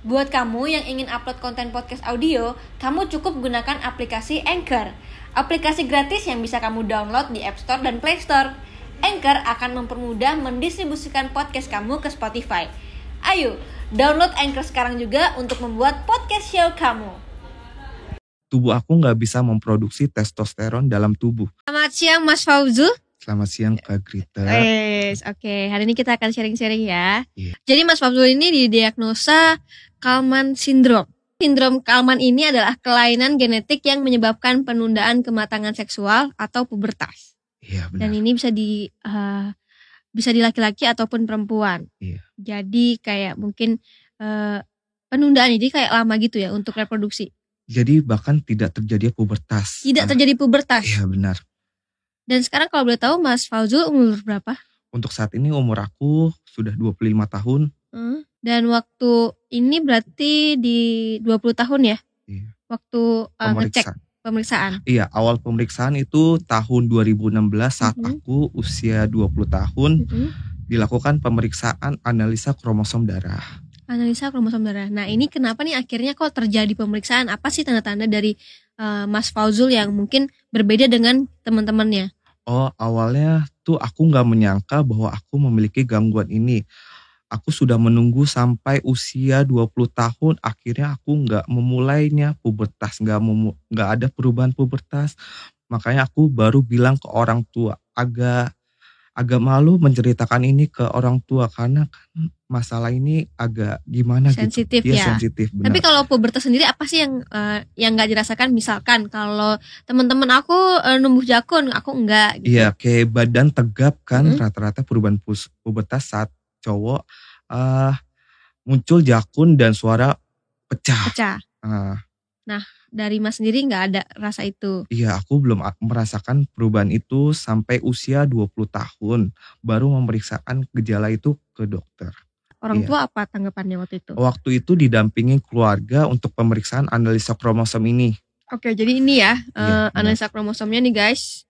Buat kamu yang ingin upload konten podcast audio, kamu cukup gunakan aplikasi Anchor. Aplikasi gratis yang bisa kamu download di App Store dan Play Store. Anchor akan mempermudah mendistribusikan podcast kamu ke Spotify. Ayo, download Anchor sekarang juga untuk membuat podcast show kamu. Tubuh aku nggak bisa memproduksi testosteron dalam tubuh. Selamat siang Mas Fauzul. Selamat siang Kak Grita. Yes, oke. Hari ini kita akan sharing-sharing ya. Iya. Jadi Mas Fauzul ini didiagnosa Kalman syndrome. Sindrom Kalman ini adalah kelainan genetik yang menyebabkan penundaan kematangan seksual atau pubertas. Iya Dan benar. ini bisa di eh, bisa di laki-laki ataupun perempuan. Iya. Jadi kayak mungkin eh, penundaan ini kayak lama gitu ya untuk reproduksi. Jadi bahkan tidak terjadi pubertas. Tidak Karena- terjadi pubertas. Iya benar. Dan sekarang kalau boleh tahu Mas Fauzul umur berapa? Untuk saat ini umur aku sudah 25 tahun. Hmm. Dan waktu ini berarti di 20 tahun ya? Iya. Waktu uh, ngecek Pemeriksaan. Iya, awal pemeriksaan itu tahun 2016 saat Mhm. aku usia 20 tahun Mm-mm. dilakukan pemeriksaan analisa kromosom darah. Analisa kromosom darah. Nah ini kenapa nih akhirnya kok terjadi pemeriksaan? Apa sih tanda-tanda dari uh, Mas Fauzul yang mungkin berbeda dengan teman-temannya? Oh, awalnya tuh aku nggak menyangka bahwa aku memiliki gangguan ini. Aku sudah menunggu sampai usia 20 tahun, akhirnya aku nggak memulainya pubertas, nggak nggak ada perubahan pubertas. Makanya aku baru bilang ke orang tua, agak agak malu menceritakan ini ke orang tua karena kan masalah ini agak gimana Sensitif gitu. Iya, ya. sensitif benar. Tapi kalau pubertas sendiri apa sih yang uh, yang nggak dirasakan? Misalkan kalau teman-teman aku uh, numbuh jakun, aku enggak. Gitu. Iya, kayak badan tegap kan rata-rata perubahan pus- pubertas saat cowok eh muncul jakun dan suara pecah. Pecah. Ah, Dari Mas sendiri nggak ada rasa itu. iya, aku belum a- merasakan perubahan itu sampai usia 20 tahun baru memeriksakan gejala itu ke dokter. Orang Iya. tua apa tanggapannya waktu itu? Waktu itu didampingi keluarga untuk pemeriksaan analisa kromosom ini. Oke, jadi ini ya Iya, benar. analisa kromosomnya nih guys.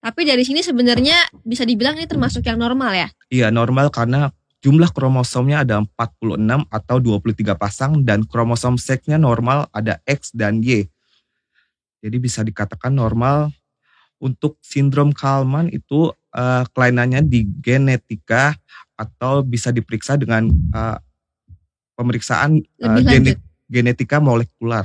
Tapi dari sini sebenarnya bisa dibilang ini termasuk yang normal ya. Iya, normal karena jumlah kromosomnya ada 46 atau 23 pasang dan kromosom seksnya normal ada X dan Y. Jadi bisa dikatakan normal. Untuk sindrom Kalman itu eh, kelainannya di genetika atau bisa diperiksa dengan eh, pemeriksaan lanjut. genetika molekular.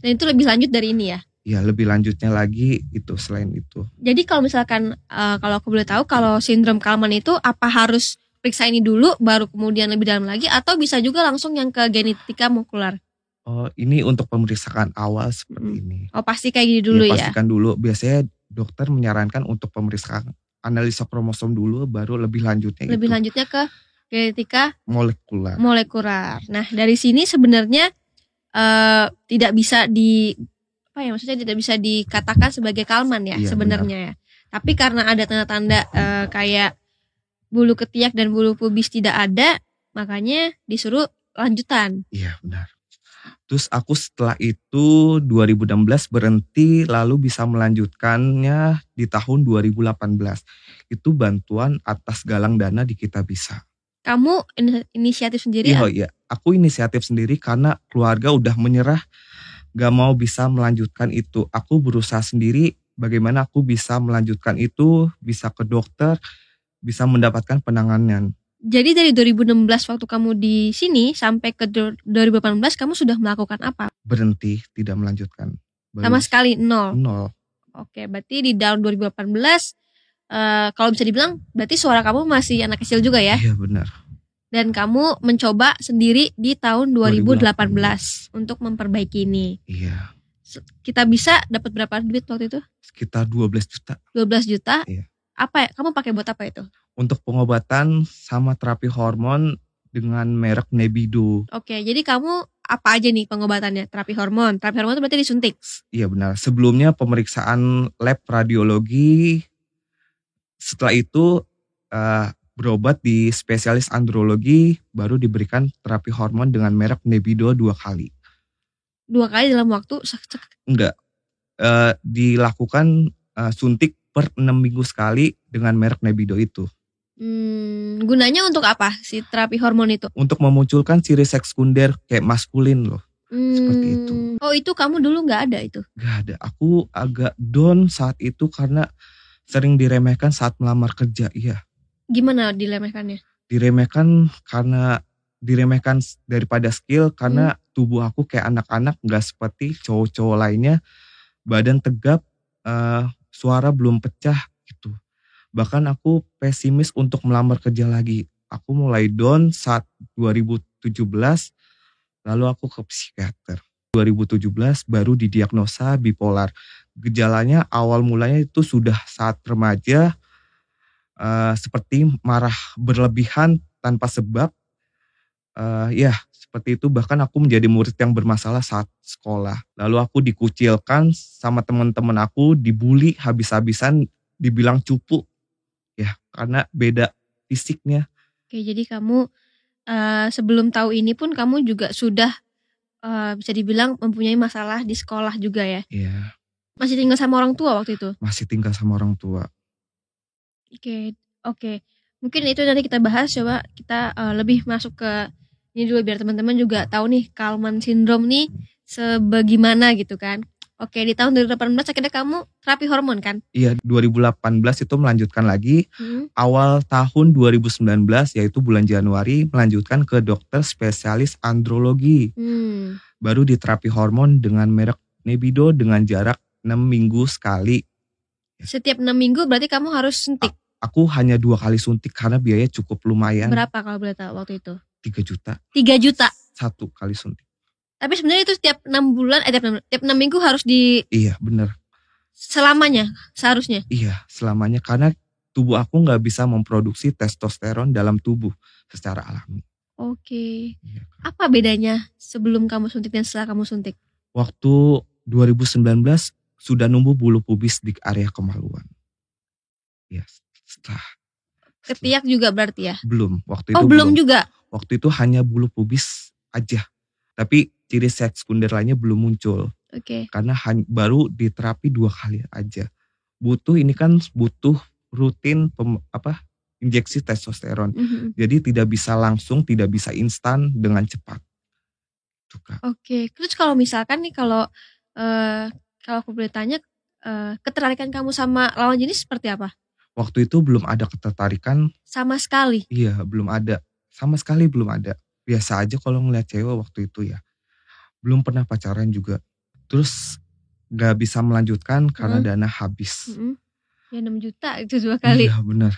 Dan itu lebih lanjut dari ini ya. Ya, lebih lanjutnya lagi itu selain itu. Jadi kalau misalkan eh, kalau aku boleh tahu kalau sindrom Kalman itu apa harus periksa ini dulu baru kemudian lebih dalam lagi atau bisa juga langsung yang ke genetika molekular. Oh, ini untuk pemeriksaan awal seperti Mm. ini. Oh pasti kayak gini dulu Ya, ya. pastikan dulu. Biasanya dokter menyarankan untuk pemeriksaan analisa kromosom dulu, baru lebih lanjutnya Lebih itu lanjutnya ke genetika molekular. molekular. Nah, dari sini sebenarnya eh tidak bisa di apa ya maksudnya tidak bisa dikatakan sebagai kalman ya Iya, sebenarnya ya. Tapi karena ada tanda-tanda eh, kayak bulu ketiak dan bulu pubis tidak ada, makanya disuruh lanjutan. Iya benar. Terus aku setelah itu 2016 berhenti lalu bisa melanjutkannya di tahun 2018. Itu bantuan atas galang dana di kita bisa. Kamu in- inisiatif sendiri Iya ya? iya, aku inisiatif sendiri karena keluarga udah menyerah gak mau bisa melanjutkan itu. Aku berusaha sendiri bagaimana aku bisa melanjutkan itu, bisa ke dokter, bisa mendapatkan penanganan. Jadi dari 2016 waktu kamu di sini sampai ke du- 2018 kamu sudah melakukan apa? Berhenti, tidak melanjutkan. Baru Sama sekali nol. nol. Oke, berarti di tahun 2018 eh kalau bisa dibilang berarti suara kamu masih anak kecil juga ya. Iya benar. Dan kamu mencoba sendiri di tahun 2018, untuk memperbaiki ini. Iya, Kita bisa dapat berapa duit waktu itu? sekitar 12 juta. 12 juta. Iya. Apa ya? Kamu pakai buat apa itu? Untuk pengobatan sama terapi hormon dengan merek Nebido. Oke, jadi kamu apa aja nih pengobatannya? Terapi hormon. Terapi hormon itu berarti disuntik. Iya benar. Sebelumnya pemeriksaan lab radiologi. Setelah itu eh, berobat di spesialis andrologi, baru diberikan terapi hormon dengan merek Nebido dua kali. Dua kali dalam waktu se- Enggak, eh, dilakukan eh, suntik per enam minggu sekali dengan merek Nebido itu. Hmm, gunanya untuk apa si terapi hormon itu? Untuk memunculkan ciri seks sekunder kayak maskulin loh. Hmm, Seperti itu. Oh itu kamu dulu nggak ada itu? Gak ada. Aku agak down saat itu karena sering diremehkan saat melamar kerja. Iya, Gimana dilemehkannya? diremehkan karena diremehkan daripada skill karena Hmm. tubuh aku kayak anak-anak nggak seperti cowok-cowok lainnya. Badan tegap, eh, suara belum pecah gitu. Bahkan aku pesimis untuk melamar kerja lagi. Aku mulai down saat 2017 lalu aku ke psikiater. 2017 baru didiagnosa bipolar. Gejalanya awal mulanya itu sudah saat remaja eh, seperti marah berlebihan tanpa sebab. Eh, ya seperti itu bahkan aku menjadi murid yang bermasalah saat sekolah. Lalu aku dikucilkan sama teman-teman aku, dibully habis-habisan, dibilang cupu. Ya karena beda fisiknya. Oke jadi kamu eh, sebelum tahu ini pun kamu juga sudah eh, bisa dibilang mempunyai masalah di sekolah juga ya? Ya Masih tinggal sama orang tua waktu itu? masih tinggal sama orang tua. Oke, oke. Mungkin itu nanti kita bahas coba kita eh, lebih masuk ke ini dulu biar teman-teman juga tahu nih Kalman syndrome nih sebagaimana gitu kan. Oke, di tahun 2018 akhirnya kamu terapi hormon kan? Iya 2018 itu melanjutkan lagi Hmm. awal tahun 2019 yaitu bulan Januari melanjutkan ke dokter spesialis andrologi. Hmm. Baru di terapi hormon dengan merek Nebido dengan jarak 6 minggu sekali. Setiap enam minggu berarti kamu harus suntik. Aku hanya dua kali suntik karena biaya cukup lumayan. Berapa kalau boleh tahu waktu itu? 3 juta 3 juta. satu kali suntik. Tapi sebenarnya itu setiap enam bulan, eh tiap enam, tiap minggu harus di Iya bener. selamanya seharusnya. Iya selamanya karena tubuh aku nggak bisa memproduksi testosteron dalam tubuh secara alami. Oke. Iya. Apa bedanya sebelum kamu suntik dan setelah kamu suntik? Waktu 2019 sudah numbuh bulu pubis di area kemaluan. Ya setelah, setelah- Ketiak juga berarti ya? belum waktu itu Oh belum juga. waktu itu hanya bulu pubis aja. Tapi ciri seks sekunder lainnya belum muncul Oke. karena han- baru diterapi dua kali aja. Butuh ini kan butuh rutin pem- apa injeksi testosteron. Mhm. Jadi tidak bisa langsung, tidak bisa instan dengan cepat. Oke, terus kalau misalkan nih kalau eh kalau aku boleh tanya eh, ketertarikan kamu sama lawan jenis seperti apa? Waktu itu belum ada ketertarikan, Sama sekali. iya belum ada. Sama sekali belum ada. Biasa aja kalau ngeliat cewek waktu itu ya. Belum pernah pacaran juga. Terus gak bisa melanjutkan karena Hmm. dana habis. Mm-mm. Ya 6 juta itu dua kali. Iya bener.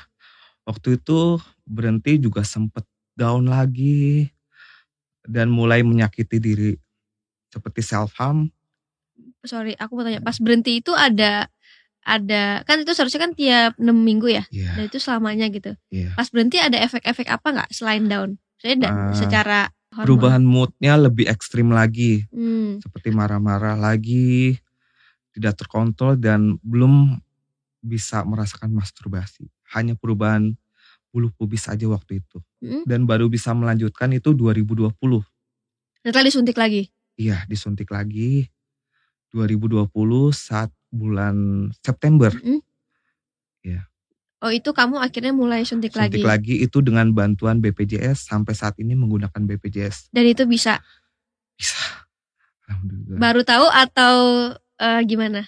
Waktu itu berhenti juga sempet down lagi. Dan mulai menyakiti diri. Seperti self harm. Sorry, aku mau tanya. Pas berhenti itu ada ada kan itu seharusnya kan tiap 6 minggu ya. Iya. Dan itu selamanya gitu. Iya. Pas berhenti ada efek-efek apa nggak selain down? Saya da- Ah, secara hormon. Perubahan moodnya lebih ekstrim lagi. Hmm. Seperti marah-marah lagi. Tidak terkontrol dan belum bisa merasakan masturbasi. Hanya perubahan bulu pubis aja waktu itu. Mm. Dan baru bisa melanjutkan itu 2020. Setelah disuntik lagi. Iya, disuntik lagi 2020 saat bulan September. Mm. Iya. Oh itu kamu akhirnya mulai suntik, Suntik lagi. itu dengan bantuan BPJS sampai saat ini menggunakan BPJS. Dan itu bisa. Bisa. Alhamdulillah. Baru tahu atau eh, gimana?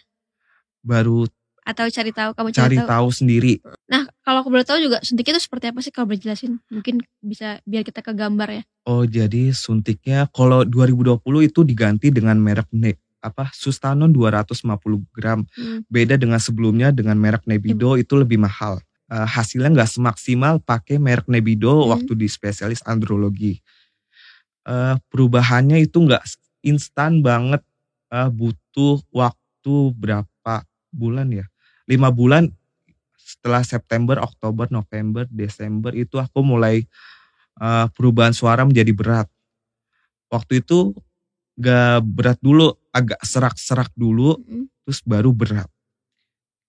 Baru Atau cari tahu kamu cari cari, tahu. tahu sendiri. Nah kalau aku boleh tahu juga suntiknya itu seperti apa sih kalau boleh jelasin? Mungkin bisa biar kita ke gambar ya. Oh, jadi suntiknya kalau 2020 itu diganti dengan merek apa Sustanon 250 gram. Hmm. Beda dengan sebelumnya dengan merek Nebido itu lebih mahal. Eh, hasilnya nggak semaksimal pakai merek Nebido Hmm. waktu di spesialis andrologi. Eh, perubahannya itu nggak instan banget. Eh, butuh waktu berapa bulan ya? Lima bulan setelah September, Oktober, November, Desember itu aku mulai eh, perubahan suara menjadi berat. Waktu itu gak berat dulu, agak serak-serak dulu, Mm. terus baru berat.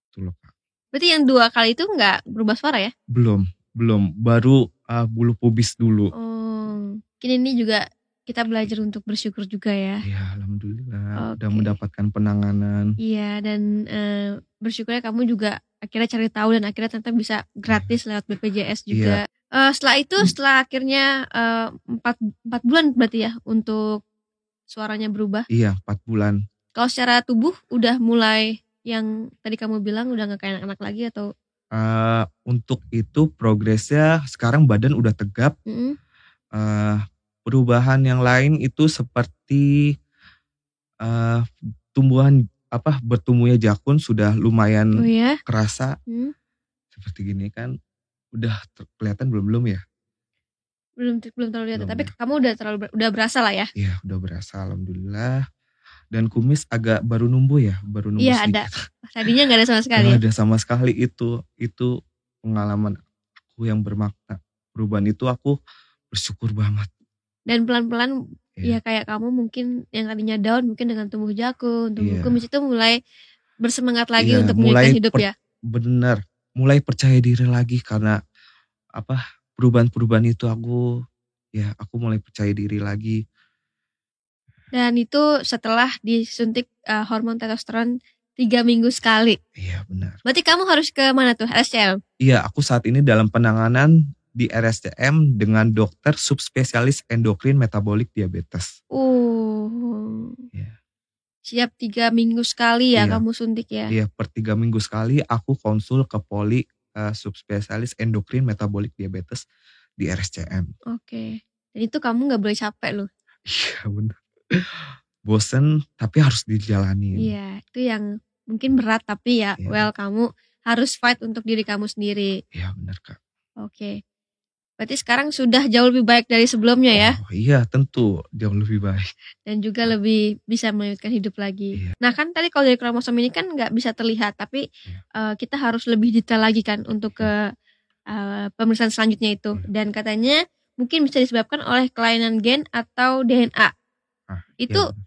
Itu loh, Kak. Berarti yang dua kali itu nggak berubah suara ya? Belum, belum, baru eh, bulu pubis dulu. Oh, mungkin ini juga kita belajar untuk bersyukur juga ya. Ya, alhamdulillah udah Oke. mendapatkan penanganan. Iya dan eh, bersyukurnya kamu juga akhirnya cari tahu dan akhirnya ternyata bisa gratis lewat BPJS juga. Eh, setelah itu setelah akhirnya eh, empat empat bulan berarti ya untuk suaranya berubah. Iya, 4 bulan. Kalau secara tubuh udah mulai yang tadi kamu bilang udah nggak kayak anak-anak lagi atau Eh, untuk itu progresnya sekarang badan udah tegap. Mm-mm. Eh, perubahan yang lain itu seperti eh, tumbuhan apa bertumbuhnya jakun sudah lumayan Oh ya? kerasa Hmm. seperti gini kan. Udah kelihatan belum belum ya? Belum belum terlalu lihat Belum tapi ya. kamu udah terlalu udah berasa lah ya. Iya, udah berasa alhamdulillah. Dan kumis agak baru numbuh ya, baru numbuh Iya, ada. Tadinya nggak ada sama sekali. Nggak ya? ada sama sekali itu. Itu pengalaman aku yang bermakna. Perubahan itu aku bersyukur banget. Dan pelan-pelan Iya. ya kayak kamu mungkin yang tadinya down mungkin dengan tumbuh jakun, tumbuh Iya. kumis itu mulai bersemangat lagi Iya, untuk mulai hidup per- ya. Bener, mulai percaya diri lagi karena apa perubahan-perubahan itu aku ya aku mulai percaya diri lagi. Dan itu setelah disuntik eh, hormon testosteron tiga minggu sekali. Iya benar. Berarti kamu harus ke mana tuh? RSCM? Iya, aku saat ini dalam penanganan di RSCM dengan dokter subspesialis endokrin metabolik diabetes. Uh. Iya. Siap tiga minggu sekali ya Iya. kamu suntik ya. Iya, per tiga minggu sekali aku konsul ke poli eh, subspesialis endokrin metabolik diabetes di RSCM. Oke. Dan itu kamu nggak boleh capek loh. Iya benar. Bosen tapi harus dijalanin. Iya, itu yang mungkin berat tapi ya Iya. well kamu harus fight untuk diri kamu sendiri. Iya benar kak. Oke. Berarti sekarang sudah jauh lebih baik dari sebelumnya ya Oh, iya tentu jauh lebih baik. dan juga lebih bisa melanjutkan hidup lagi. Iya. Nah kan tadi kalau dari kromosom ini kan nggak bisa terlihat tapi Iya. eh, kita harus lebih detail lagi kan untuk ke eh, pemeriksaan selanjutnya itu Iya. dan katanya mungkin bisa disebabkan oleh kelainan gen atau DNA. Ah, Itu iya.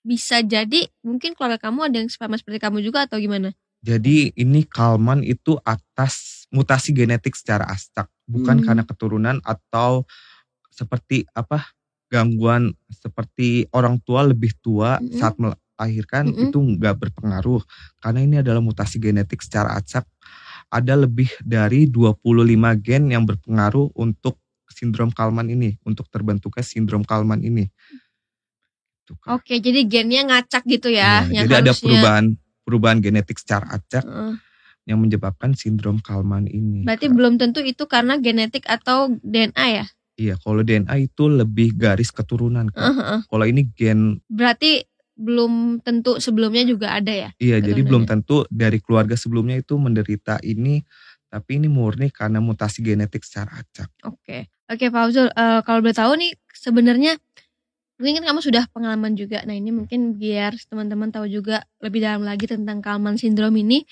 bisa jadi mungkin keluarga kamu ada yang sama seperti kamu juga atau gimana? Jadi ini Kalman itu atas mutasi genetik secara acak, bukan Hmm. karena keturunan atau seperti apa gangguan seperti orang tua lebih tua Mm-mm. saat melahirkan Mm-mm. itu nggak berpengaruh karena ini adalah mutasi genetik secara acak. Ada lebih dari 25 gen yang berpengaruh untuk sindrom Kalman ini, untuk terbentuknya sindrom Kalman ini. Gitu. Oke, jadi gennya ngacak gitu ya. Iya, yang jadi ada harusnya- perubahan perubahan genetik secara acak Heeh. Yang menyebabkan sindrom Kalman ini. Berarti Kak. belum tentu itu karena genetik atau DNA ya? Iya, kalau DNA itu lebih garis keturunan. Kak. Heeh, heeh. Kalau ini gen, Berarti belum tentu sebelumnya juga ada ya? iya jadi belum tentu dari keluarga sebelumnya itu menderita ini, tapi ini murni karena mutasi genetik secara acak. Oke. Oke, Pak Fauzul, eh, kalau boleh tahu nih sebenarnya mungkin kan kamu sudah pengalaman juga. Nah, ini mungkin biar teman-teman tahu juga lebih dalam lagi tentang Kalman syndrome ini.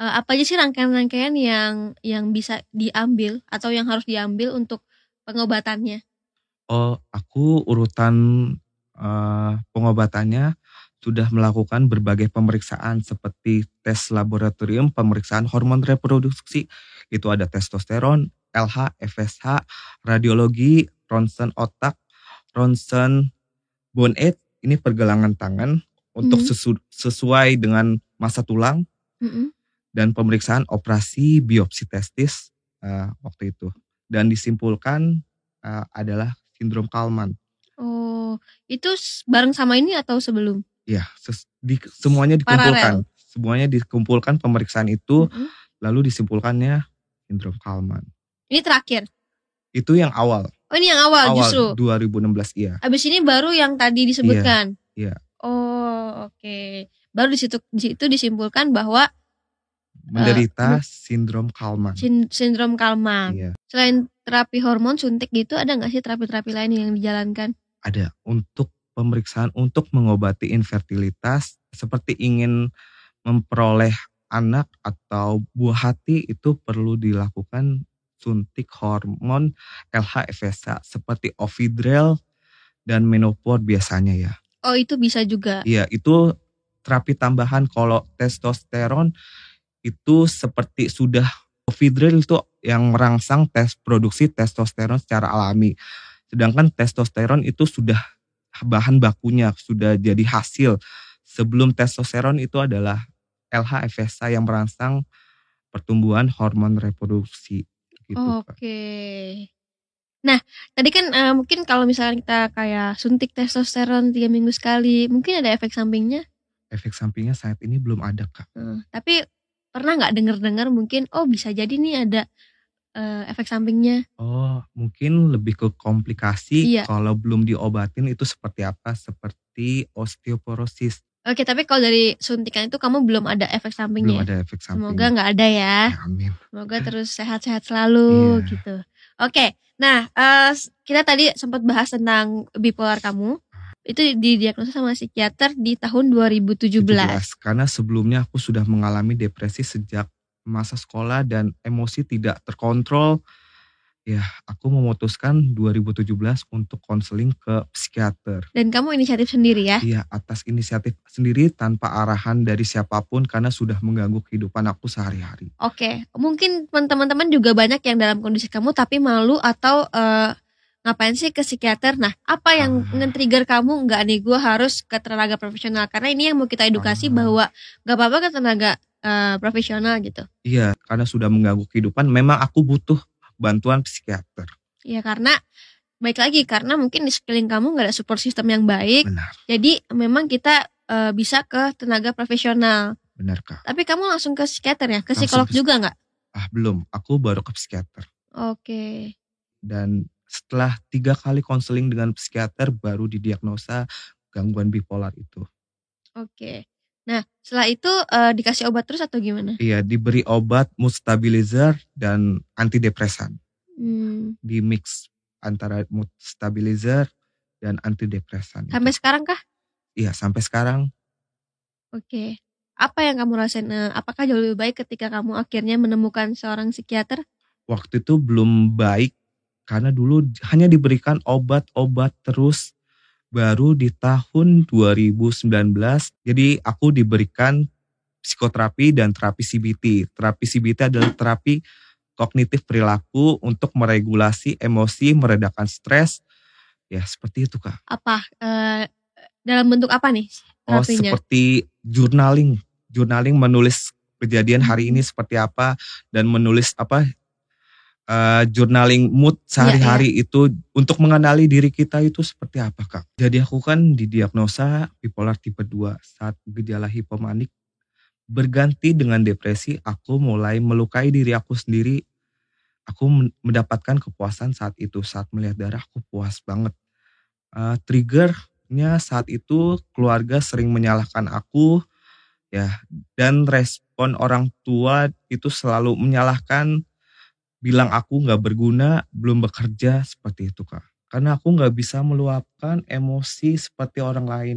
eh, apa aja sih rangkaian-rangkaian yang yang bisa diambil atau yang harus diambil untuk pengobatannya? Oh, aku urutan eh, pengobatannya sudah melakukan berbagai pemeriksaan seperti tes laboratorium, pemeriksaan hormon reproduksi, itu ada testosteron, LH, FSH, radiologi, ronsen otak, ronsen bone age, ini pergelangan tangan untuk Mhm. sesu- sesuai dengan masa tulang Mm-mm. dan pemeriksaan operasi biopsi testis eh, waktu itu dan disimpulkan eh, adalah sindrom Kalman. Oh, itu bareng sama ini atau sebelum? Ya, ses- di, semuanya dikumpulkan. Semuanya dikumpulkan pemeriksaan itu Mm-mm. lalu disimpulkannya sindrom Kalman. Ini terakhir. Itu yang awal, Oh, ini yang awal, awal justru. 2016 iya. Abis ini baru yang tadi disebutkan. iya. Oh, oke. Baru di situ di situ disimpulkan bahwa Menderita sindrom Kalman. sin- sindrom Kalman. Iya, Selain terapi hormon suntik gitu, ada nggak sih terapi-terapi lain yang dijalankan? ada untuk pemeriksaan untuk mengobati infertilitas seperti ingin memperoleh anak atau buah hati itu perlu dilakukan suntik hormon LH FSH seperti Ovidrel dan Menopur biasanya ya. Oh, itu bisa juga. Iya, itu terapi tambahan kalau testosteron itu seperti sudah Ovidrel itu yang merangsang tes produksi testosteron secara alami. Sedangkan testosteron itu sudah bahan bakunya, sudah jadi hasil. Sebelum testosteron itu adalah LH FSH yang merangsang pertumbuhan hormon reproduksi gitu Oke. Kak. Nah, tadi kan eh, mungkin kalau misalnya kita kayak suntik testosteron tiga minggu sekali, mungkin ada efek sampingnya. Efek sampingnya saat ini belum ada Kak. Eh, tapi pernah nggak denger-dengar mungkin oh bisa jadi nih ada eh, efek sampingnya. Oh, mungkin lebih ke komplikasi Iya. kalau belum diobatin itu seperti apa? Seperti osteoporosis. Oke, tapi kalau dari suntikan itu kamu belum ada efek Belum sampingnya. ada efek samping. Semoga nggak ada ya. Ya, amin. Semoga terus sehat-sehat selalu Iya. gitu. Oke, nah eh, kita tadi sempat bahas tentang bipolar kamu. Itu didiagnosa sama psikiater di tahun 2017. 17. Karena sebelumnya aku sudah mengalami depresi sejak masa sekolah dan emosi tidak terkontrol. Ya, aku memutuskan 2017 untuk konseling ke psikiater. Dan kamu inisiatif sendiri ya? Iya, atas inisiatif sendiri tanpa arahan dari siapa pun karena sudah mengganggu kehidupan aku sehari-hari. Oke, mungkin teman-teman juga banyak yang dalam kondisi kamu tapi malu atau eh, ngapain sih ke psikiater? Nah, apa yang Ah. nge-trigger kamu nggak nih gue harus ke tenaga profesional? Karena ini yang mau kita edukasi Ah. bahwa nggak apa-apa ke tenaga eh, profesional gitu. Iya, karena sudah mengganggu kehidupan, memang aku butuh bantuan psikiater. Ya karena baik lagi karena mungkin di sekeliling kamu nggak ada support system yang baik. Benar, Jadi memang kita eh, bisa ke tenaga profesional. benar kak. Tapi kamu langsung ke psikiater ya? Ke Langsung psikolog ke- juga nggak? Ah belum, aku baru ke psikiater. Oke. Dan setelah tiga kali konseling dengan psikiater, baru didiagnosa gangguan bipolar itu. Oke. Nah, setelah itu eh, dikasih obat terus atau gimana? Iya, diberi obat mood stabilizer dan antidepresan. Hmm. Di mix antara mood stabilizer dan antidepresan. Sampai sekarang kah? Iya, sampai sekarang Oke. Apa yang kamu rasain? eh, apakah jauh lebih baik ketika kamu akhirnya menemukan seorang psikiater? waktu itu belum baik karena dulu hanya diberikan obat-obat terus baru di tahun 2019 jadi aku diberikan psikoterapi dan terapi CBT. Terapi CBT adalah terapi kognitif perilaku untuk meregulasi emosi, meredakan stres. Ya, seperti itu, Kak. Apa? eh, dalam bentuk apa nih Oh, terapinya? seperti journaling. Journaling menulis kejadian hari ini seperti apa dan menulis apa eh, journaling mood sehari-hari itu untuk mengenali diri kita itu seperti apa, Kak. Jadi aku kan didiagnosa bipolar tipe 2 saat gejala hipomanik berganti dengan depresi, aku mulai melukai diri aku sendiri. Aku men- mendapatkan kepuasan saat itu, saat melihat darah aku puas banget. Eh, triggernya saat itu keluarga sering menyalahkan aku, ya, dan respon orang tua itu selalu menyalahkan, bilang aku nggak berguna, belum bekerja seperti itu kak. Karena aku nggak bisa meluapkan emosi seperti orang lain,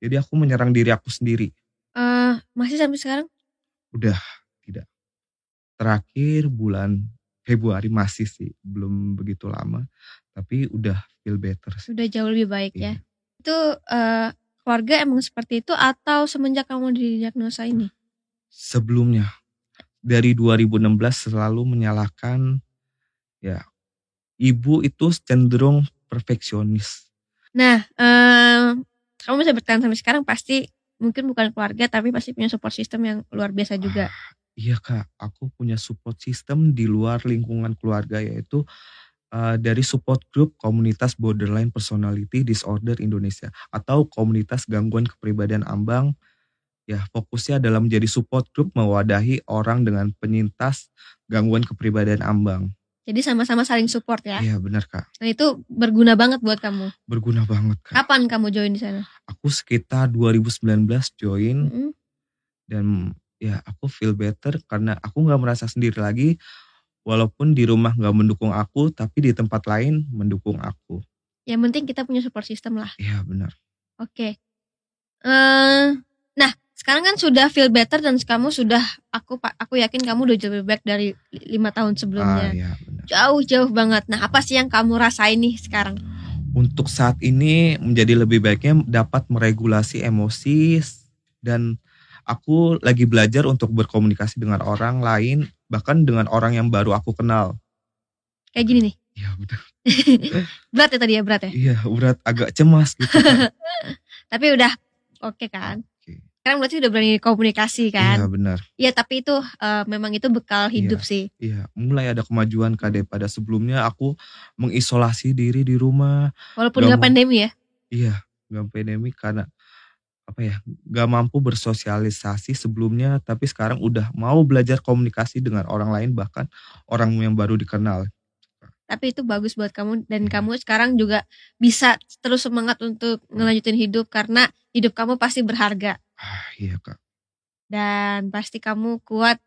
jadi aku menyerang diri aku sendiri. Eh, masih sampai sekarang? Udah tidak. Terakhir bulan Februari masih sih, belum begitu lama, tapi udah feel better sih. Sudah jauh lebih baik ya. Iya. Itu eh, keluarga emang seperti itu atau semenjak kamu didiagnosa ini? sebelumnya dari 2016 selalu menyalahkan ya ibu itu cenderung perfeksionis. Nah, eh, kamu bisa bertahan sampai sekarang pasti mungkin bukan keluarga tapi pasti punya support system yang luar biasa juga. Iya kak, aku punya support system di luar lingkungan keluarga yaitu uh, dari support group komunitas borderline personality disorder Indonesia atau komunitas gangguan kepribadian ambang. Ya fokusnya adalah menjadi support group mewadahi orang dengan penyintas gangguan kepribadian ambang. Jadi sama-sama saling support ya. Iya benar kak, Nah, itu berguna banget buat kamu. berguna banget kak. Kapan kamu join di sana? Aku sekitar 2019 join Mm-mm. dan ya aku feel better karena aku nggak merasa sendiri lagi walaupun di rumah nggak mendukung aku tapi di tempat lain mendukung aku Yang penting kita punya support system lah. iya benar Oke. Eh, nah, sekarang kan sudah feel better dan kamu sudah aku aku yakin kamu udah jauh lebih baik dari li- lima tahun ah sebelumnya. ya benar Jauh-jauh banget. Nah, apa sih yang kamu rasain nih sekarang? untuk saat ini menjadi lebih baiknya dapat meregulasi emosi dan aku lagi belajar untuk berkomunikasi dengan orang lain bahkan dengan orang yang baru aku kenal Kayak gini nih. iya benar berat ya tadi ya, berat ya. iya berat agak cemas gitu Kak. Tapi udah oke kan? Sekarang berarti udah berani komunikasi kan Iya benar. Iya tapi itu eh, memang itu bekal hidup sih Iya, mulai ada kemajuan Kak daripada sebelumnya aku mengisolasi diri di rumah. walaupun Gak nggak pandemi ya Iya, nggak pandemi karena apa ya, nggak mampu bersosialisasi sebelumnya, tapi sekarang udah mau belajar komunikasi dengan orang lain bahkan orang yang baru dikenal. tapi itu bagus buat kamu dan Iya. kamu sekarang juga bisa terus semangat untuk ngelanjutin hidup karena hidup kamu pasti berharga Ah, iya kak. dan pasti kamu kuat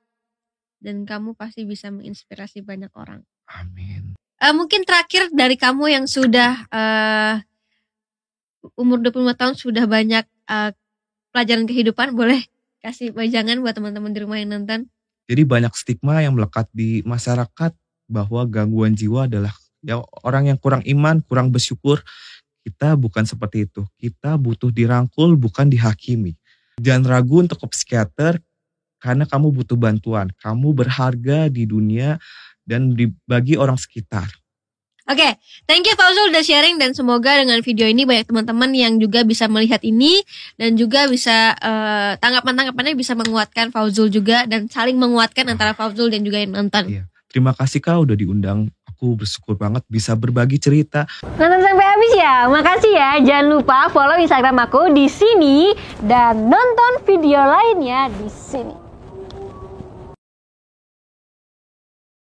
dan kamu pasti bisa menginspirasi banyak orang. Amin. Eh, mungkin terakhir dari kamu yang sudah eh, umur 25 tahun sudah banyak eh, pelajaran kehidupan, boleh kasih wejangan buat teman-teman di rumah yang nonton. Jadi banyak stigma yang melekat di masyarakat bahwa gangguan jiwa adalah ya orang yang kurang iman, kurang bersyukur. Kita bukan seperti itu. Kita butuh dirangkul, bukan dihakimi. Jangan ragu untuk ke psikiater karena kamu butuh bantuan. Kamu berharga di dunia dan di- bagi orang sekitar. Oke, thank you Fauzul udah sharing dan semoga dengan video ini banyak teman-teman yang juga bisa melihat ini dan juga bisa eh, tanggapan-tanggapannya bisa menguatkan Fauzul juga dan saling menguatkan antara Fauzul dan juga yang nonton. Iya. Terima kasih kak udah diundang. Aku bersyukur banget bisa berbagi cerita. Nonton sampai habis ya. Makasih ya. Jangan lupa follow Instagram aku di sini dan nonton video lainnya di sini.